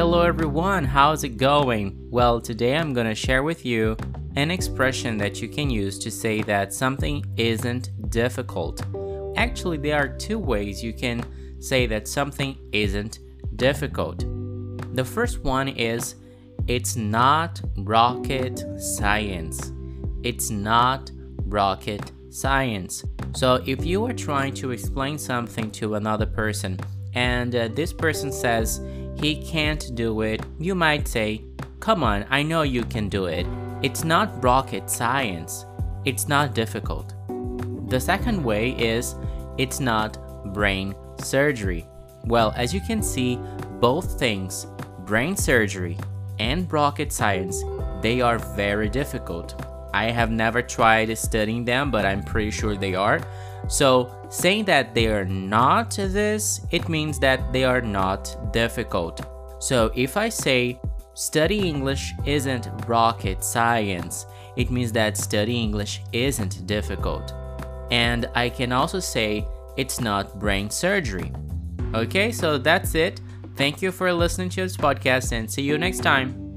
Hello everyone, how's it going? Well, today I'm gonna share with you an expression that you can use to say that something isn't difficult. Actually, there are two ways you can say that something isn't difficult. The first one is it's not rocket science. It's not rocket science. So, if you are trying to explain something to another person and uh, this person says he can't do it, you might say, Come on, I know you can do it. It's not rocket science. It's not difficult. The second way is it's not brain surgery. Well, as you can see, both things, brain surgery and rocket science, they are very difficult. I have never tried studying them, but I'm pretty sure they are. So, saying that they are not this, it means that they are not difficult. So, if I say study English isn't rocket science, it means that study English isn't difficult. And I can also say it's not brain surgery. Okay, so that's it. Thank you for listening to this podcast and see you next time.